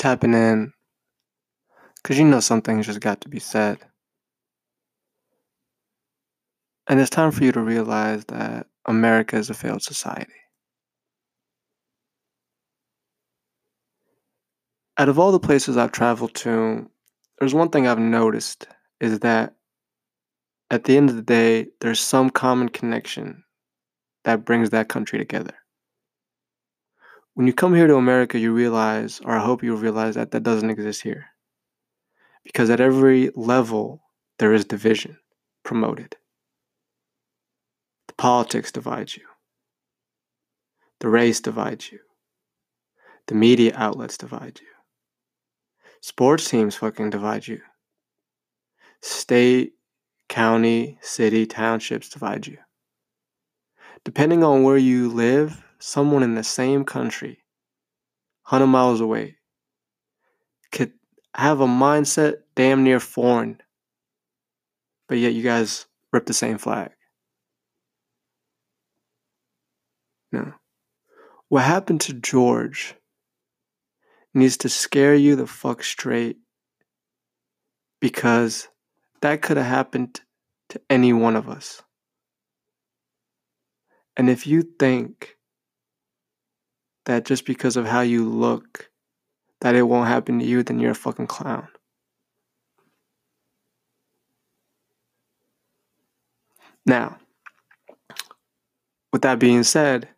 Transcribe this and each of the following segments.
tapping in because you know something's just got to be said. And it's time for you to realize that America is a failed society. Out of all the places I've traveled to, there's one thing I've noticed is that at the end of the day, there's some common connection that brings that country together. When you come here to America, you realize, or I hope you realize, that that doesn't exist here. Because at every level, there is division promoted. The politics divides you, the race divides you, the media outlets divide you, sports teams fucking divide you, state, county, city, townships divide you. Depending on where you live, someone in the same country, 100 miles away, could have a mindset damn near foreign, but yet you guys rip the same flag. No. What happened to George needs to scare you the fuck straight because that could have happened to any one of us. And if you think that just because of how you look, that it won't happen to you, then you're a fucking clown. Now, with that being said,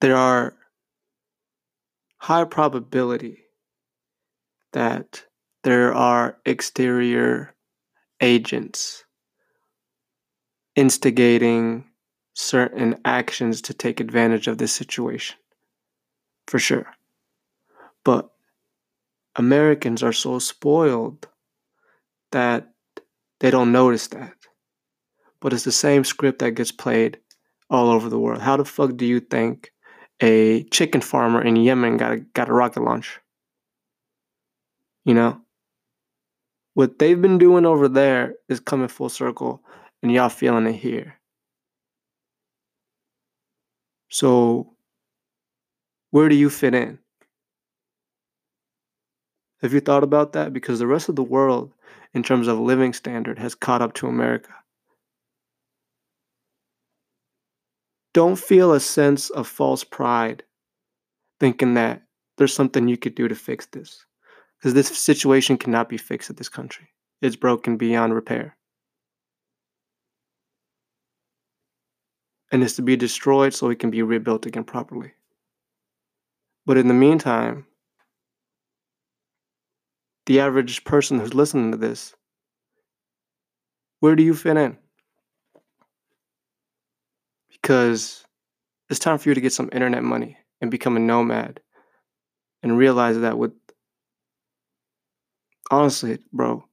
there are high probability that there are exterior agents instigating certain actions to take advantage of this situation. For sure. But Americans are so spoiled that they don't notice that. But it's the same script that gets played all over the world. How the fuck do you think a chicken farmer in Yemen got a, got a rocket launch? You know? What they've been doing over there is coming full circle, and y'all feeling it here. So, where do you fit in? Have you thought about that? Because the rest of the world, in terms of living standard, has caught up to America. Don't feel a sense of false pride thinking that there's something you could do to fix this because this situation cannot be fixed in this country. It's broken beyond repair. And is to be destroyed so it can be rebuilt again properly. But in the meantime, the average person who's listening to this, where do you fit in? Because it's time for you to get some internet money and become a nomad and realize that with honestly, bro,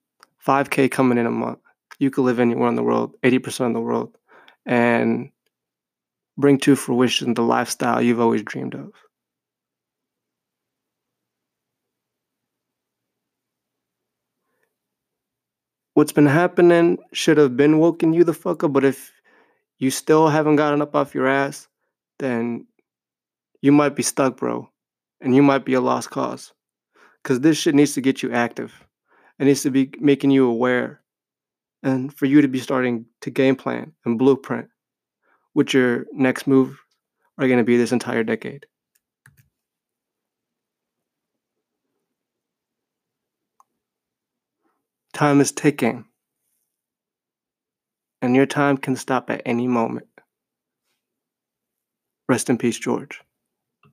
5K coming in a month, you could live anywhere in the world, 80% of the world, and bring to fruition the lifestyle you've always dreamed of. What's been happening should have been woken you the fuck up, but if you still haven't gotten up off your ass, then you might be stuck, bro. And you might be a lost cause. Because this shit needs to get you active. It needs to be making you aware and for you to be starting to game plan and blueprint what your next move are going to be this entire decade. Time is ticking, and your time can stop at any moment. Rest in peace, George.